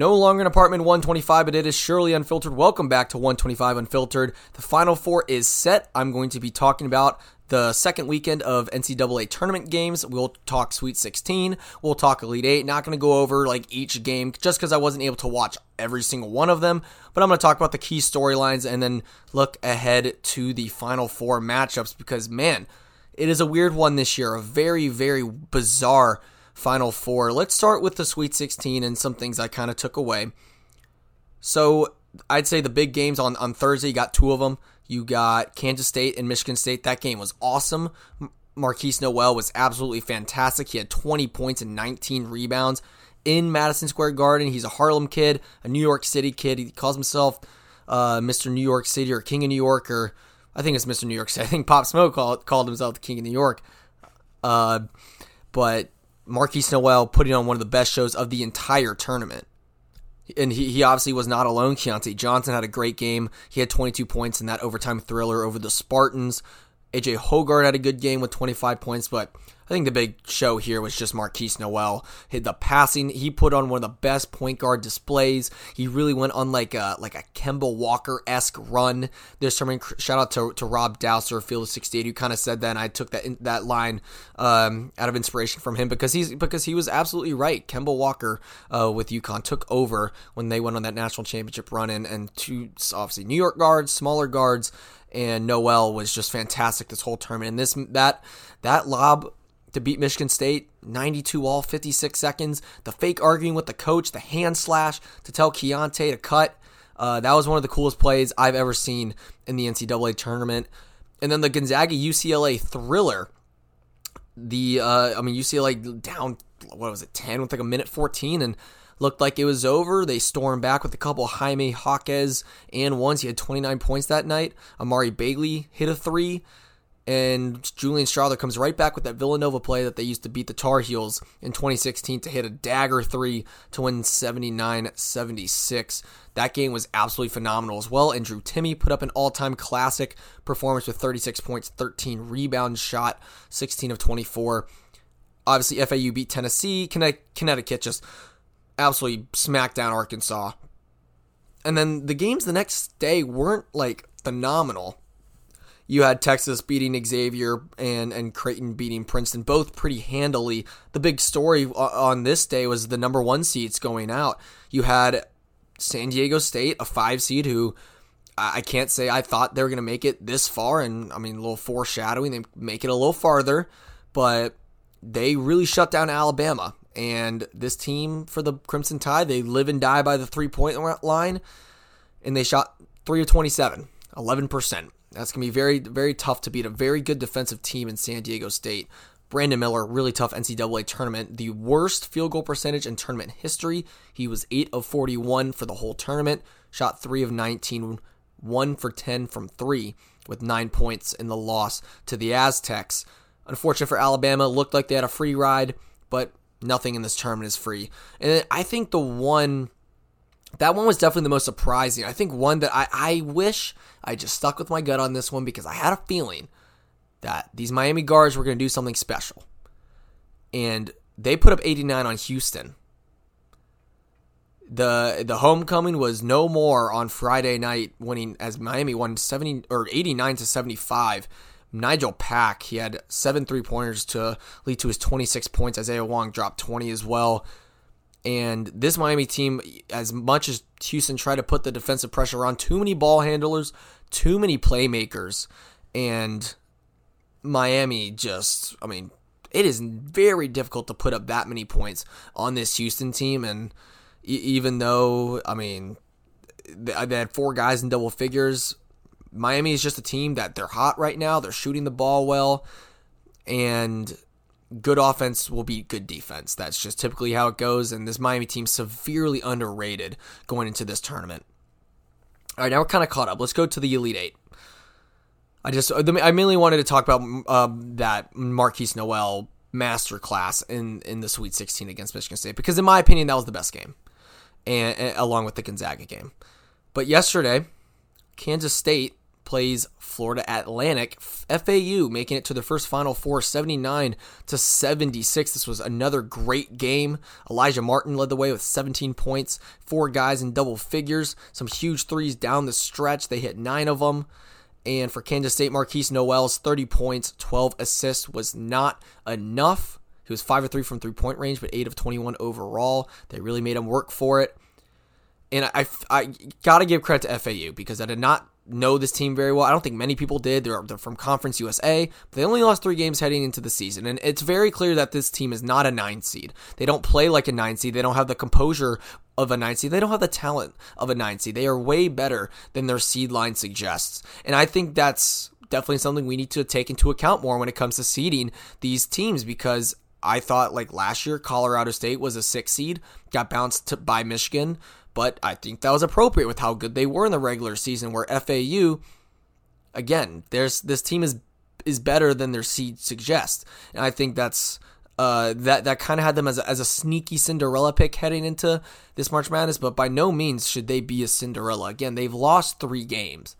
No longer an apartment 125, but it is surely unfiltered. Welcome back to 125 Unfiltered. The final four is set. I'm going to be talking about the second weekend of NCAA tournament games. We'll talk Sweet 16. We'll talk Elite 8. Not going to go over like each game just because I wasn't able to watch every single one of them. But I'm going to talk about the key storylines and then look ahead to the final four matchups because, man, it is a weird one this year. A very, very bizarre Final Four. Let's start with the Sweet 16 and some things I kind of took away. So I'd say the big games on, on Thursday, you got two of them. You got Kansas State and Michigan State. That game was awesome. Markquis Nowell was absolutely fantastic. He had 20 points and 19 rebounds in Madison Square Garden. He's a Harlem kid, a New York City kid. He calls himself uh, Mr. New York City or King of New York, or I think it's Mr. New York City. I think Pop Smoke called, called himself the King of New York. Uh, but Markquis Nowell putting on one of the best shows of the entire tournament. And he, he obviously was not alone. Keyontae Johnson had a great game. He had 22 points in that overtime thriller over the Spartans. AJ Hoggard had a good game with 25 points, but I think the big show here was just Markquis Nowell. Hit the passing. He put on one of the best point guard displays. He really went on like a like a Kemba Walker esque run this tournament. Shout out to, to Rob Dauster, Field of 68, who kind of said that. And I took that that line um, out of inspiration from him because he's because he was absolutely right. Kemba Walker uh, with UConn took over when they went on that national championship run, and and two obviously New York guards, smaller guards and Nowell was just fantastic this whole tournament. And this that that lob to beat Michigan State, 92 all, 56 seconds. The fake arguing with the coach, the hand slash to tell Keyontae to cut. Uh, that was one of the coolest plays I've ever seen in the NCAA tournament. And then the Gonzaga UCLA thriller. The uh, I mean UCLA down what was it 10 with like a minute 14 and looked like it was over. They stormed back with a couple Jaime Jaquez and ones. He had 29 points that night. Amari Bailey hit a three. And Julian Strawther comes right back with that Villanova play that they used to beat the Tar Heels in 2016 to hit a dagger three to win 79 76. That game was absolutely phenomenal as well. And Drew Timme put up an all time classic performance with 36 points, 13 rebounds shot, 16 of 24. Obviously, FAU beat Tennessee. Connecticut just absolutely smacked down Arkansas. And then the games the next day weren't like phenomenal. You had Texas beating Xavier and, and Creighton beating Princeton, both pretty handily. The big story on this day was the number one seeds going out. You had San Diego State, a five seed, who I can't say I thought they were going to make it this far. And I mean, a little foreshadowing, they make it a little farther, but they really shut down Alabama. And this team for the Crimson Tide, they live and die by the three point line, and they shot 3 of 27, 11%. That's going to be very, very tough to beat a very good defensive team in San Diego State. Brandon Miller, really tough NCAA tournament. The worst field goal percentage in tournament history. He was 8 of 41 for the whole tournament, shot 3 of 19, 1 for 10 from 3, with 9 points in the loss to the Aztecs. Unfortunate for Alabama, looked like they had a free ride, but nothing in this tournament is free. And I think the one that one was definitely the most surprising. I think one that I, I wish I just stuck with my gut on this one because I had a feeling that these Miami guards were going to do something special. And they put up 89 on Houston. The the homecoming was no more on Friday night winning as Miami won 70 or 89 to 75. Nigel Pack, he had seven three pointers to lead to his 26 points. Isaiah Wong dropped 20 as well. And this Miami team, as much as Houston tried to put the defensive pressure on, too many ball handlers, too many playmakers, and Miami just, I mean, it is very difficult to put up that many points on this Houston team. And even though, I mean, they had four guys in double figures, Miami is just a team that they're hot right now. They're shooting the ball well. And good offense will beat good defense. That's just typically how it goes, and this Miami team severely underrated going into this tournament. All right, now we're kind of caught up. Let's go to the Elite Eight. I just I mainly wanted to talk about um, that Markquis Nowell masterclass in in the Sweet 16 against Michigan State because in my opinion that was the best game, and, and along with the Gonzaga game. But yesterday, Kansas State plays Florida Atlantic. FAU making it to the first Final Four, 79 to 76. This was another great game. Alijah Martin led the way with 17 points, four guys in double figures, some huge threes down the stretch. They hit nine of them. And for Kansas State, Markquis Nowell's 30 points, 12 assists was not enough. He was 5 of 3 from three point range, but 8 of 21 overall. They really made him work for it. And I, I, I got to give credit to FAU because I did not know this team very well. I don't think many people did. They're, they're from Conference USA, but they only lost three games heading into the season. And it's very clear that this team is not a nine seed. They don't play like a nine seed. They don't have the composure of a nine seed. They don't have the talent of a nine seed. They are way better than their seed line suggests. And I think that's definitely something we need to take into account more when it comes to seeding these teams because I thought like last year, Colorado State was a six seed, got bounced to, by Michigan, but I think that was appropriate with how good they were in the regular season. Where FAU, again, there's this team is is better than their seed suggests, and I think that's uh, that that kind of had them as a, as a sneaky Cinderella pick heading into this March Madness, but by no means should they be a Cinderella. Again, they've lost three games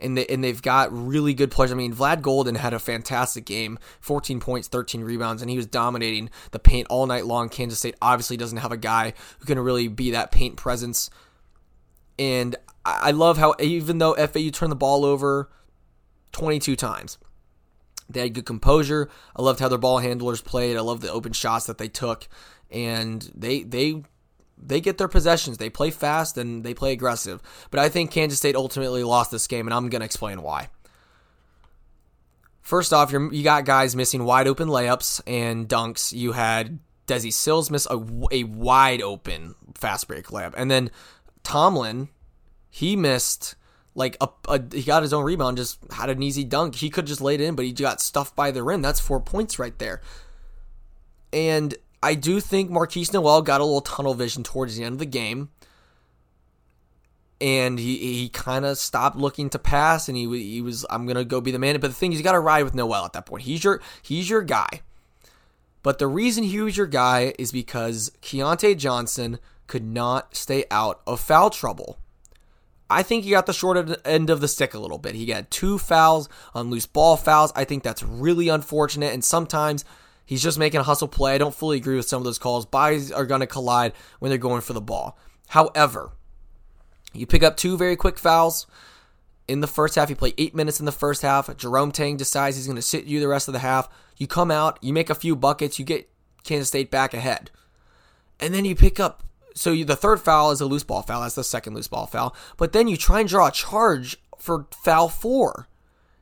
and they, and they've got really good players. I mean, Vlad Goldin had a fantastic game, 14 points, 13 rebounds, and he was dominating the paint all night long. Kansas State obviously doesn't have a guy who can really be that paint presence. And I love how even though FAU turned the ball over 22 times, they had good composure. I loved how their ball handlers played. I loved the open shots that they took, and they they they get their possessions. They play fast and they play aggressive. But I think Kansas State ultimately lost this game, and I'm going to explain why. First off, you got guys missing wide open layups and dunks. You had Desi Sills miss a, a wide open fast break layup, and then Tomlin he missed like a, a, he got his own rebound, just had an easy dunk. He could just laid it in, but he got stuffed by the rim. That's four points right there. And I do think Markquis Nowell got a little tunnel vision towards the end of the game. And he, he kind of stopped looking to pass, and he he was I'm gonna go be the man. But the thing is, you got to ride with Nowell at that point. He's your he's your guy. But the reason he was your guy is because Keyontae Johnson could not stay out of foul trouble. I think he got the short end of the stick a little bit. He got two fouls on loose ball fouls. I think that's really unfortunate. And sometimes He's just making a hustle play. I don't fully agree with some of those calls. Bodies are going to collide when they're going for the ball. However, you pick up two very quick fouls in the first half. You play eight minutes in the first half. Jerome Tang decides he's going to sit you the rest of the half. You come out, you make a few buckets, you get Kansas State back ahead. And then you pick up. So you, the third foul is a loose ball foul. That's the second loose ball foul. But then you try and draw a charge for foul four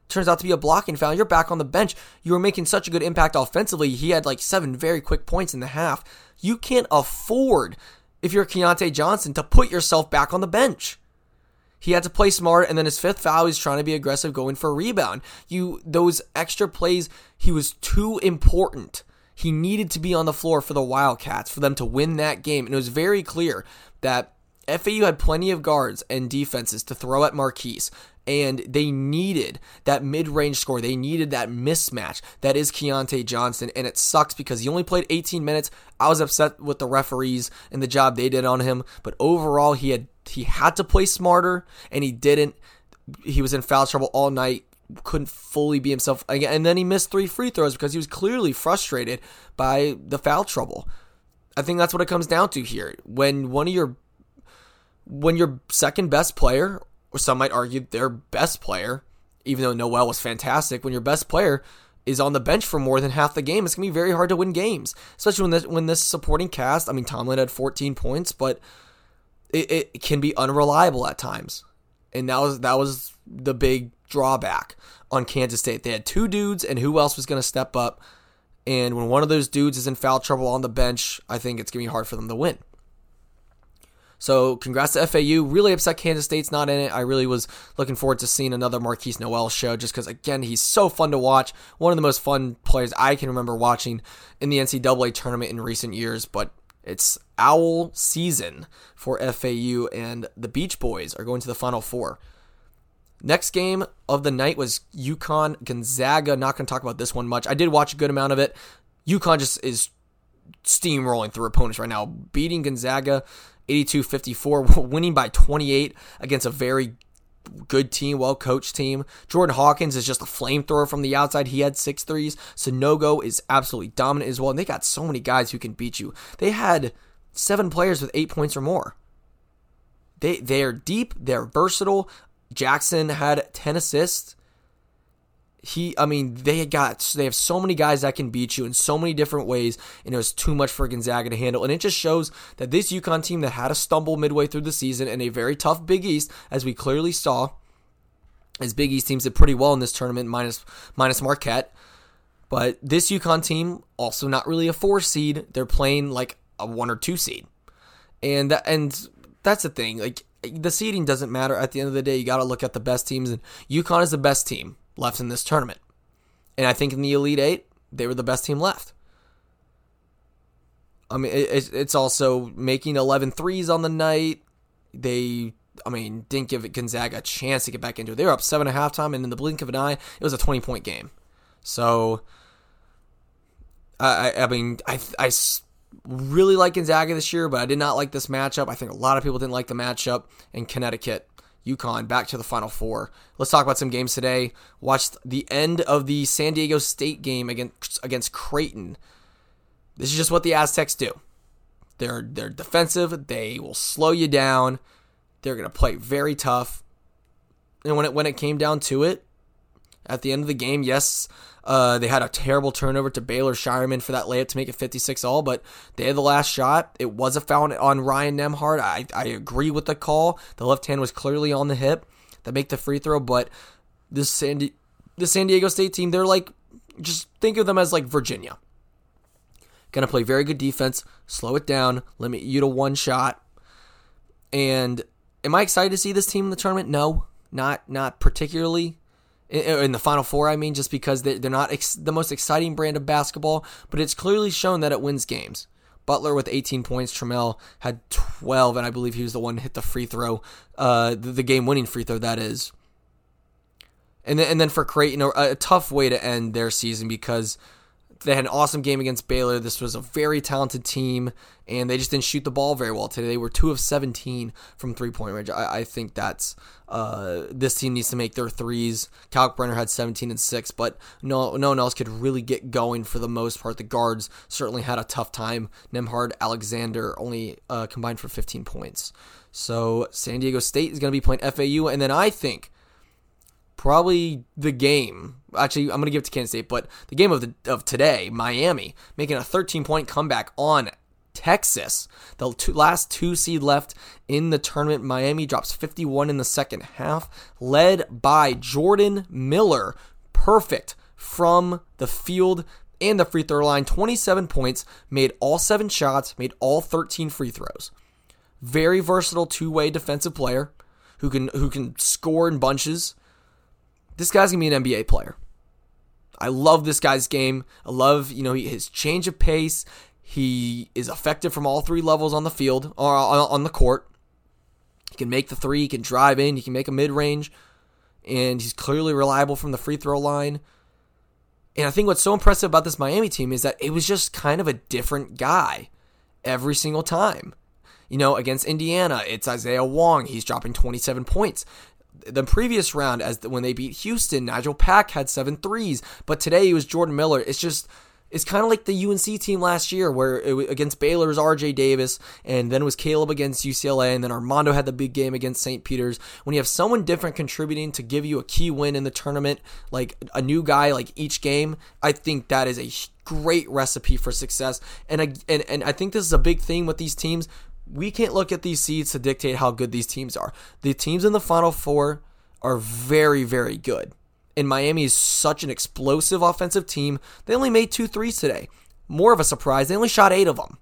turns out to be a blocking foul. You're back on the bench. You were making such a good impact offensively. He had like seven very quick points in the half. You can't afford, if you're Keyontae Johnson, to put yourself back on the bench. He had to play smart, and then his fifth foul, he's trying to be aggressive, going for a rebound. You those extra plays, he was too important. He needed to be on the floor for the Wildcats for them to win that game, and it was very clear that FAU had plenty of guards and defenses to throw at Markquis and they needed that mid-range score. They needed that mismatch that is Keyontae Johnson, and it sucks because he only played 18 minutes. I was upset with the referees and the job they did on him, but overall he had he had to play smarter, and he didn't. He was in foul trouble all night. Couldn't fully be himself, and then he missed three free throws because he was clearly frustrated by the foul trouble. I think that's what it comes down to here. When one of your when your second best player or some might argue their best player, even though Nowell was fantastic, when your best player is on the bench for more than half the game, it's gonna be very hard to win games. Especially when this when this supporting cast, I mean Tomlin had 14 points, but it, it can be unreliable at times. And that was that was the big drawback on Kansas State. They had two dudes, and who else was gonna step up? And when one of those dudes is in foul trouble on the bench, I think it's gonna be hard for them to win. So congrats to FAU. Really upset Kansas State's not in it. I really was looking forward to seeing another Markquis Nowell show just because, again, he's so fun to watch. One of the most fun players I can remember watching in the NCAA tournament in recent years. But it's owl season for FAU, and the Beach Boys are going to the Final Four. Next game of the night was UConn Gonzaga. Not going to talk about this one much. I did watch a good amount of it. UConn just is steamrolling through opponents right now, beating Gonzaga 82 54, winning by 28 against a very good team, well coached team. Jordan Hawkins is just a flamethrower from the outside. He had six threes. Sanogo is absolutely dominant as well. And they got so many guys who can beat you. They had seven players with eight points or more. They they're deep, they're versatile. Jackson had 10 assists he I mean they got they have so many guys that can beat you in so many different ways and it was too much for Gonzaga to handle. And it just shows that this UConn team that had a stumble midway through the season in a very tough Big East as we clearly saw as Big East teams did pretty well in this tournament minus minus Marquette. But this UConn team also not really a 4 seed they're playing like a 1 or 2 seed. And that and that's the thing like the seeding doesn't matter at the end of the day you got to look at the best teams and UConn is the best team left in this tournament. And I think in the Elite Eight, they were the best team left. I mean, it's also making 11 threes on the night. They, I mean, didn't give Gonzaga a chance to get back into it. They were up seven at halftime, and in the blink of an eye, it was a 20 point game. So, I, I mean, I, I really like Gonzaga this year, but I did not like this matchup. I think a lot of people didn't like the matchup in Connecticut. UConn back to the Final Four. Let's talk about some games today. Watched the end of the San Diego State game against against Creighton. This is just what the Aztecs do. They're they're defensive. They will slow you down. They're gonna play very tough. And when it when it came down to it, at the end of the game, yes, uh, they had a terrible turnover to Baylor Scheierman for that layup to make it 56 all, but they had the last shot. It was a foul on Ryan Nembhard. I, I agree with the call. The left hand was clearly on the hip that make the free throw, but this San, Di- the San Diego State team, they're like, just think of them as like Virginia. Gonna play very good defense, slow it down, limit you to one shot. And am I excited to see this team in the tournament? No, not not particularly in the Final Four, I mean, just because they're not ex- the most exciting brand of basketball, but it's clearly shown that it wins games. Butler with 18 points, Trammell had 12, and I believe he was the one to hit the free throw, uh, the, the game winning free throw, that is. And then, and then for Creighton, a, a tough way to end their season because they had an awesome game against Baylor. This was a very talented team, and they just didn't shoot the ball very well today. They were two of 17 from three point range. I, I think that's uh, this team needs to make their threes. Kalkbrenner had 17 and six, but no, no one else could really get going for the most part. The guards certainly had a tough time. Nembhard, Alexander only uh, combined for 15 points. So San Diego State is going to be playing FAU, and then I think probably the game. Actually, I'm going to give it to Kansas State, but the game of the of today, Miami making a 13 point comeback on Texas. The two, last two seed left in the tournament. Miami drops 51 in the second half, led by Jordan Miller. Perfect from the field and the free throw line. 27 points, made all seven shots, made all 13 free throws. Very versatile two way defensive player who can who can score in bunches this guy's gonna be an NBA player. I love this guy's game. I love, you know, his change of pace. He is effective from all three levels on the field or on the court. He can make the three, he can drive in, he can make a mid range, and he's clearly reliable from the free throw line. And I think what's so impressive about this Miami team is that it was just kind of a different guy every single time. You know, against Indiana, it's Isaiah Wong. He's dropping 27 points the previous round, as the, when they beat Houston, Nigel Pack had seven threes, but today it was Jordan Miller. It's just it's kind of like the UNC team last year, where it, was against Baylor's R.J. Davis, and then was Caleb against UCLA, and then Armando had the big game against St. Peter's. When you have someone different contributing to give you a key win in the tournament, like a new guy, like each game, I think that is a great recipe for success. And I, and and I think this is a big thing with these teams we can't look at these seeds to dictate how good these teams are. The teams in the Final Four are very, very good. And Miami is such an explosive offensive team. They only made two threes today. More of a surprise, they only shot eight of them.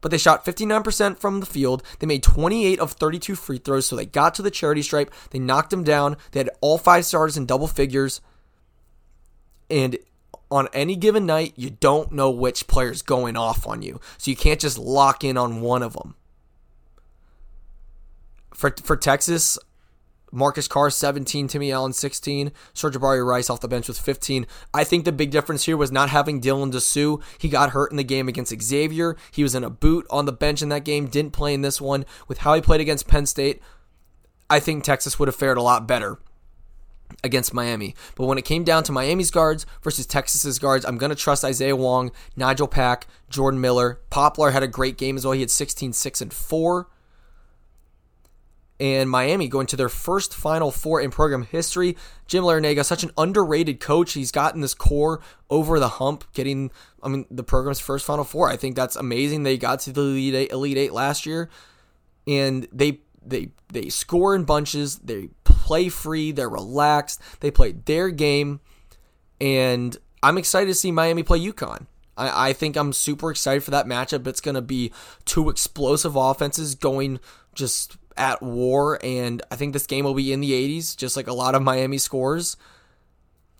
But they shot 59% from the field. They made 28 of 32 free throws, so they got to the charity stripe. They knocked them down. They had all five stars in double figures. And on any given night, you don't know which player's going off on you. So you can't just lock in on one of them. For, for Texas, Marcus Carr 17, Timmy Allen 16, Serge Sir'Jabari Rice off the bench with 15. I think the big difference here was not having Dylan Disu. He got hurt in the game against Xavier. He was in a boot on the bench in that game, didn't play in this one. With how he played against Penn State, I think Texas would have fared a lot better against Miami. But when it came down to Miami's guards versus Texas's guards, I'm going to trust Isaiah Wong, Nigel Pack, Jordan Miller. Poplar had a great game as well. He had 16, 6, and 4. And Miami going to their first Final Four in program history. Jim Larrañaga, such an underrated coach. He's gotten this core over the hump, getting, I mean, the program's first Final Four. I think that's amazing. They got to the Elite Eight, Elite Eight last year, and they they they score in bunches. They play free. They're relaxed. They play their game, and I'm excited to see Miami play UConn. I, I think I'm super excited for that matchup. It's going to be two explosive offenses going just at war, and I think this game will be in the 80s, just like a lot of Miami scores.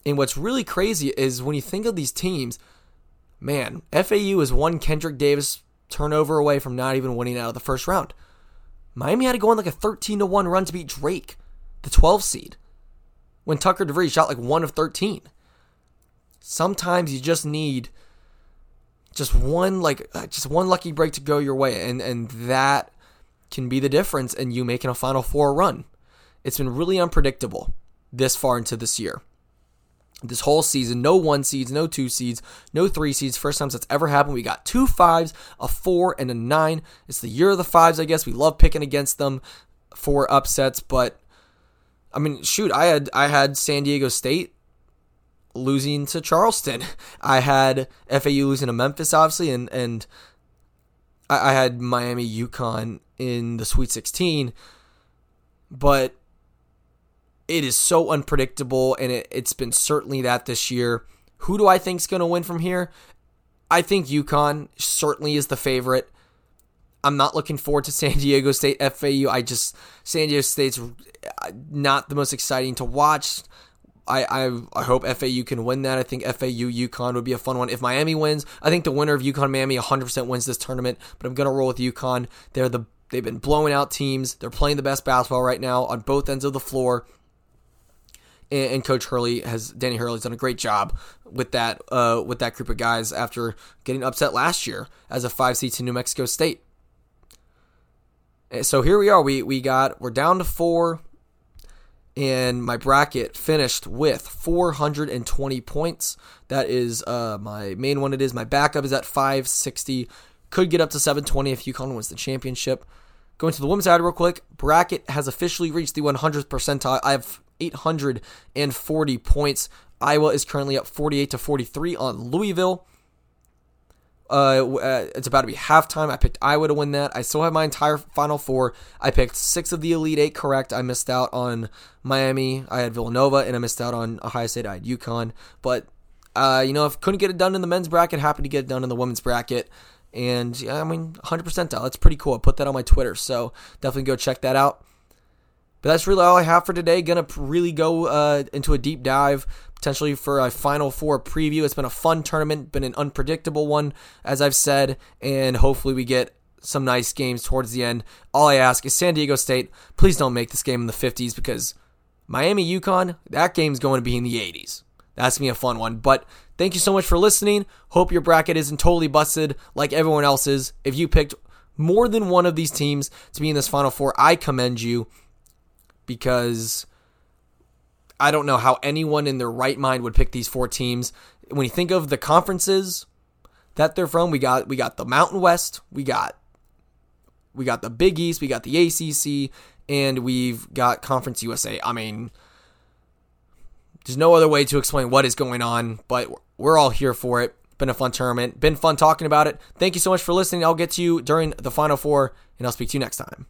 And what's really crazy is when you think of these teams, man, FAU is one Kendrick Davis turnover away from not even winning out of the first round. Miami had to go on like a 13 to 1 run to beat Drake, the 12 seed, when Tucker DeVries shot like 1 of 13. Sometimes you just need just one like uh, just one lucky break to go your way and and that can be the difference in you making a final four run. It's been really unpredictable this far into this year this whole season. No one seeds, no two seeds, no three seeds. First time that's ever happened. We got two fives, a four, and a nine. It's the year of the fives, I guess. We love picking against them for upsets, but I mean, shoot, I had I had San Diego State losing to Charleston. I had FAU losing to Memphis, obviously, and and I, I had Miami UConn in the Sweet 16. But it is so unpredictable, and it, it's been certainly that this year. Who do I think is going to win from here? I think UConn certainly is the favorite. I'm not looking forward to San Diego State FAU. I just San Diego State's not the most exciting to watch. I, I, I hope FAU can win that. I think FAU UConn would be a fun one. If Miami wins, I think the winner of UConn Miami 100% wins this tournament. But I'm gonna roll with UConn. They're the they've been blowing out teams. They're playing the best basketball right now on both ends of the floor and, and Coach Hurley has Danny Hurley's done a great job with that uh, with that group of guys after getting upset last year as a five seed to New Mexico State. So here we are. We we got we're down to four, and my bracket finished with 420 points. That is uh, my main one. It is my backup is at 560. Could get up to 720 if UConn wins the championship. Going to the women's side real quick. Bracket has officially reached the 100th percentile. I have 840 points. Iowa is currently up 48 to 43 on Louisville. Uh, uh, it's about to be halftime. I picked Iowa to win that. I still have my entire Final Four. I picked six of the Elite Eight correct. I missed out on Miami. I had Villanova, and I missed out on Ohio State. I had UConn. But, uh, you know, if couldn't get it done in the men's bracket, happy to get it done in the women's bracket. And, yeah, I mean, 100% out. That's pretty cool. I put that on my Twitter, so definitely go check that out. But that's really all I have for today. Gonna really go uh, into a deep dive, potentially for a Final Four preview. It's been a fun tournament, been an unpredictable one, as I've said, and hopefully we get some nice games towards the end. All I ask is San Diego State, please don't make this game in the 50s because Miami UConn, that game's going to be in the 80s. That's gonna be a fun one. But thank you so much for listening. Hope your bracket isn't totally busted like everyone else's. If you picked more than one of these teams to be in this Final Four, I commend you because I don't know how anyone in their right mind would pick these four teams. When you think of the conferences that they're from, we got we got the Mountain West, we got we got the Big East, we got the ACC, and we've got Conference USA. I mean, there's no other way to explain what is going on, but we're all here for it. Been a fun tournament. Been fun talking about it. Thank you so much for listening. I'll get to you during the Final Four, and I'll speak to you next time.